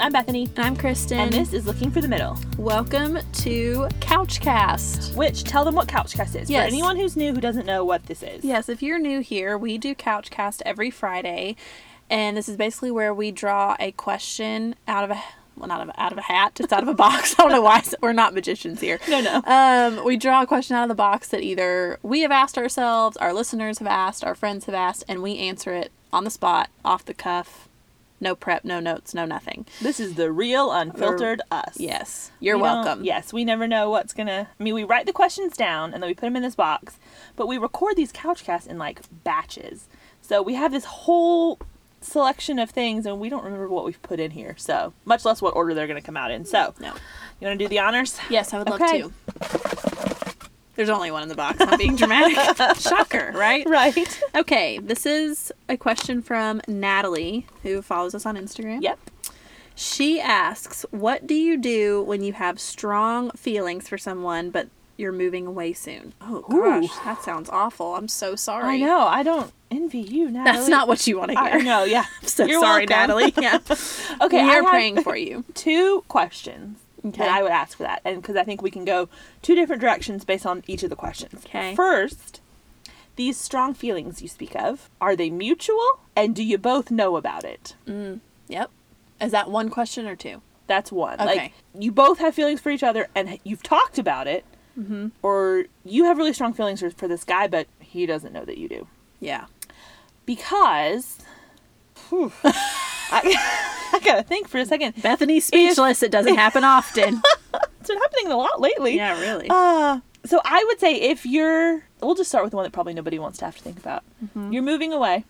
I'm Bethany. And I'm Kristen. And this is Looking for the Middle. Welcome to Couchcast. Which, tell them what Couchcast is. Yes. For anyone who's new who doesn't know what this is. Yes, if you're new here, we do Couchcast every Friday. And this is basically where we draw a question out of a well, not of, out of a hat. It's out of a box. I don't know why we're not magicians here. No, no. Um, we draw a question out of the box that either we have asked ourselves, our listeners have asked, our friends have asked, and we answer it on the spot, off the cuff, no prep, no notes, no nothing. This is the real, unfiltered us. Yes, you're We welcome. Yes, we never know what's gonna. I mean, we write the questions down and then we put them in this box, but we record these couchcasts in like batches. So we have this whole selection of things, and we don't remember what we've put in here. So much less what order they're gonna come out in. So No. you want to do the honors? Yes, I would love Okay. to. There's only one in the box. I'm being dramatic. Shocker, right? Right. Okay, this is a question from Natalie, who follows us on Instagram. Yep. She asks, What do you do when you have strong feelings for someone, but you're moving away soon? Oh, gosh, Ooh. that sounds awful. I'm so sorry. I know. I don't envy you, Natalie. That's not what you want to hear. I know. Yeah. I'm so You're sorry, welcome. Natalie. Yeah. Okay. We're praying for you. two questions Okay. I would ask for that, and because I think we can go two different directions based on each of the questions. Okay. First, these strong feelings you speak of are they mutual, and do you both know about it? Yep. Is that one question or two? That's one. Okay. Like you both have feelings for each other, and you've talked about it, Mm-hmm. or you have really strong feelings for, for this guy, but he doesn't know that you do. Yeah. Because. Whew, I, I gotta think for a second. Bethany's speechless. it doesn't happen often. It's been happening a lot lately. yeah, really. Uh, so I would say if you're, we'll just start with the one that probably nobody wants to have to think about. Mm-hmm. You're moving away,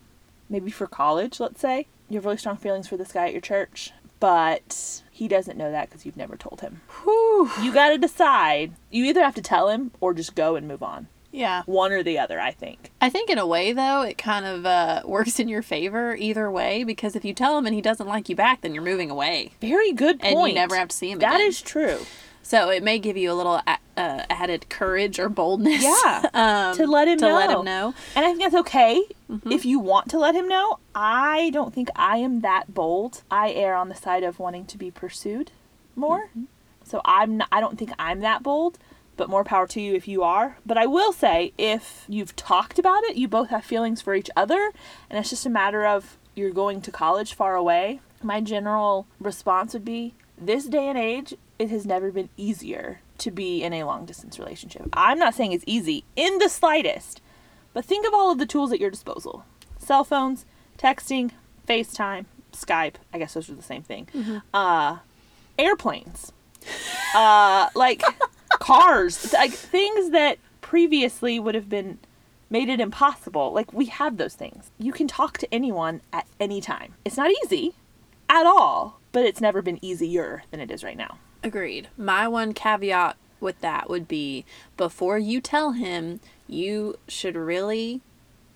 maybe for college, let's say. You have really strong feelings for this guy at your church, but he doesn't know that because you've never told him. Whew. You got to decide. You either have to tell him or just go and move on. Yeah. One or the other, I think. I think in a way though, it kind of uh, works in your favor either way because if you tell him and he doesn't like you back, then you're moving away, Very good point. and you never have to see him. That again. is true. so. It may give you a little a- uh, added courage or boldness. Yeah. um, To let him to let know. him know. And I think that's okay Mm-hmm. if you want to let him know. I don't think I am that bold. I err on the side of wanting to be pursued more. Mm-hmm. So I'm not, I don't think I'm that bold, but more power to you if you are. But I will say if you've talked about it, you both have feelings for each other and it's just a matter of you're going to college far away. My general response would be this day and age, it has never been easier to be in a long distance relationship. I'm not saying it's easy in the slightest. But think of all of the tools at your disposal cell phones, texting, FaceTime, Skype. I guess those are the same thing. Uh, airplanes, uh, like cars, like things that previously would have been made it impossible. Like we have those things. You can talk to anyone at any time. It's not easy at all, but it's never been easier than it is right now. Agreed. My one caveat with that would be before you tell him, you should really,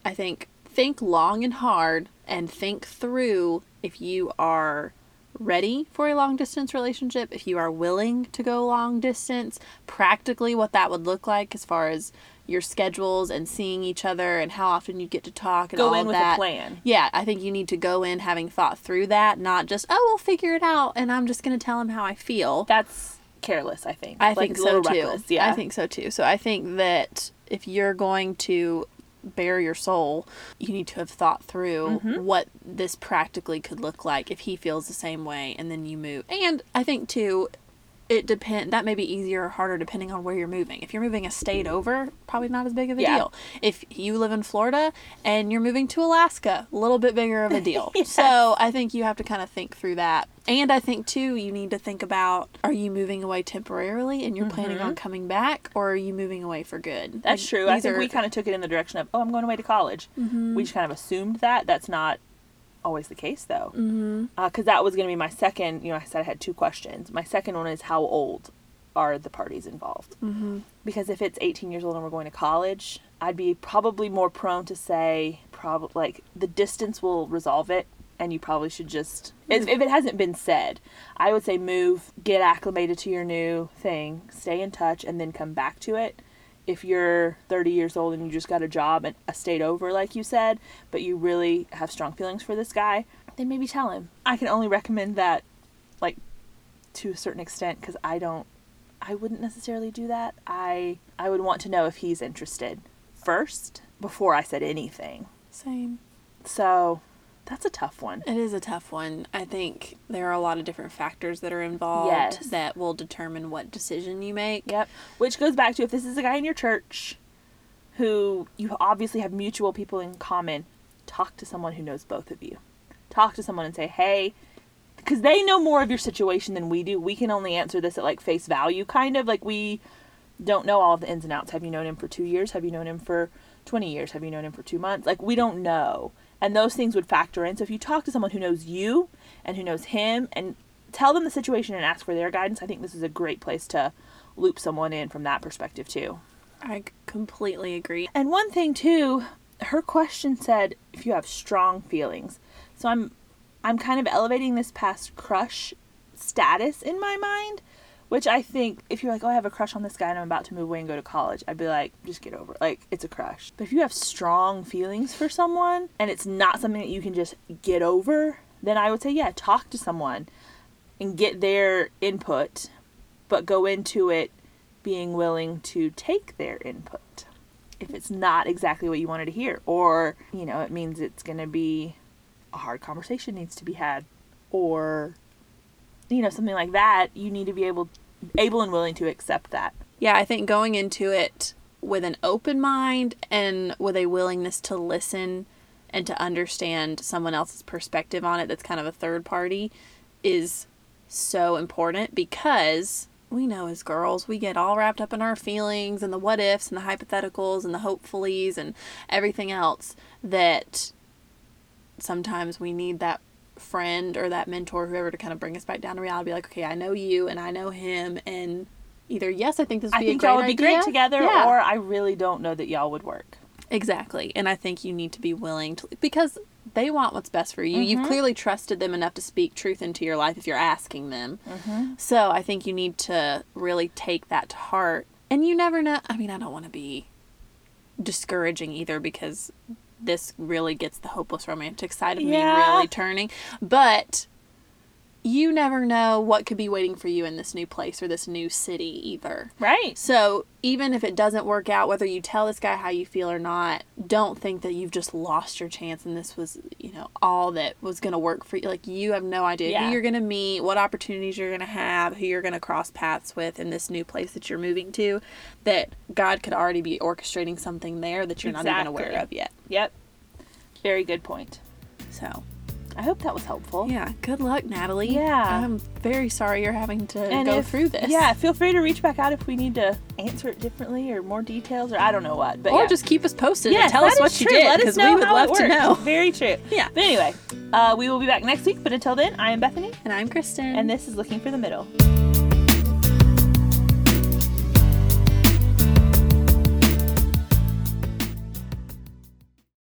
I think, think long and hard and think through if you are ready for a long distance relationship, if you are willing to go long distance, practically what that would look like as far as your schedules and seeing each other and how often you get to talk and Go all in with a that. plan. Yeah, I think you need to go in having thought through that, not just, oh, we'll figure it out and I'm just going to tell him how I feel. That's careless, I think. I Like, think so too. reckless, Yeah. I think so too. So I think that if you're going to bare your soul, you need to have thought through Mm-hmm. what this practically could look like if he feels the same way and then you move. And I think too it depend that may be easier or harder depending on where you're moving. If you're moving a state over, probably not as big of a Yeah. deal. If you live in Florida and you're moving to Alaska, a little bit bigger of a deal. Yes. So I think you have to kind of think through that. And I think too, you need to think about are you moving away temporarily and you're planning on coming back, or are you moving away for good? Mm-hmm. That's Like, true. I think are- we kind of took it in the direction of, oh, I'm going away to college. Mm-hmm. We just kind of assumed that. That's not always the case, though. Because mm-hmm. that was going to be my second, you know, I said I had two questions. My second one is how old are the parties involved? Mm-hmm. Because if it's 18 years old and we're going to college, I'd be probably more prone to say, probably like the distance will resolve it. And you probably should just, if, mm. if it hasn't been said, I would say move, get acclimated to your new thing, stay in touch, and then come back to it if you're 30 years old and you just got a job and a state over, like you said, but you really have strong feelings for this guy, then maybe tell him. I can only recommend that like to a certain extent because I don't I wouldn't necessarily do that. I I would want to know if he's interested first before I said anything. Same. So that's a tough one. It is a tough one. I think there are a lot of different factors that are involved Yes. that will determine what decision you make. Yep. Which goes back to if this is a guy in your church who you obviously have mutual people in common, talk to someone who knows both of you. Talk to someone and say, hey, because they know more of your situation than we do. We can only answer this at like face value, kind of like we don't know all of the ins and outs. Have you known him for two years? Have you known him for 20 years? Have you known him for two months? Like, we don't know. And those things would factor in. So, if you talk to someone who knows you and who knows him and tell them the situation and ask for their guidance, I think this is a great place to loop someone in from that perspective, too. I completely agree. And one thing too, her question said if you have strong feelings. So I'm I'm kind of elevating this past crush status in my mind, which I think if you're like, "Oh, I have a crush on this guy and I'm about to move away and go to college." I'd be like, "Just get over it. Like, it's a crush." But if you have strong feelings for someone and it's not something that you can just get over, then I would say, "Yeah, talk to someone and get their input, but go into it being willing to take their input if it's not exactly what you wanted to hear or you know it means it's going to be a hard conversation needs to be had or you know something like that you need to be able able and willing to accept that. Yeah, I think going into it with an open mind and with a willingness to listen and to understand someone else's perspective on it that's kind of a third party is so important because we know as girls we get all wrapped up in our feelings and the what ifs and the hypotheticals and the hopefullys and everything else that sometimes we need that friend or that mentor whoever to kind of bring us back down to reality be like okay i know you and i know him and either yes i think this would i be think a great y'all would be great together Yeah. or i really don't know that y'all would work Exactly. And I think you need to be willing to, because they want what's best for you. You've mm-hmm. clearly trusted them enough to speak truth into your life if you're asking them. Mm-hmm. So I think you need to really take that to heart. And you never know. I mean, I don't want to be discouraging either because this really gets the hopeless romantic side of me Yeah. really turning. But you never know what could be waiting for you in this new place or this new city either. right So even if it doesn't work out, whether you tell this guy how you feel or not, don't think that you've just lost your chance and this was, you know, all that was going to work for you. Like you have no idea Yeah. who you're going to meet, what opportunities you're going to have, who you're going to cross paths with in this new place that you're moving to. That God could already be orchestrating something there that you're not even aware of yet. yep very good point So i hope that was helpful yeah, good luck, Natalie. Yeah. I'm very sorry you're having to and go if- through this. yeah feel free to reach back out if we need to answer it differently or more details or i don't know what but Or yeah. just keep us posted Yes, and tell us what is you true. did Let us because we would love to know. Very true. Yeah. But anyway, uh, we will be back next week. But until then, I am Bethany, And I'm Kristen. and this is Looking for the Middle.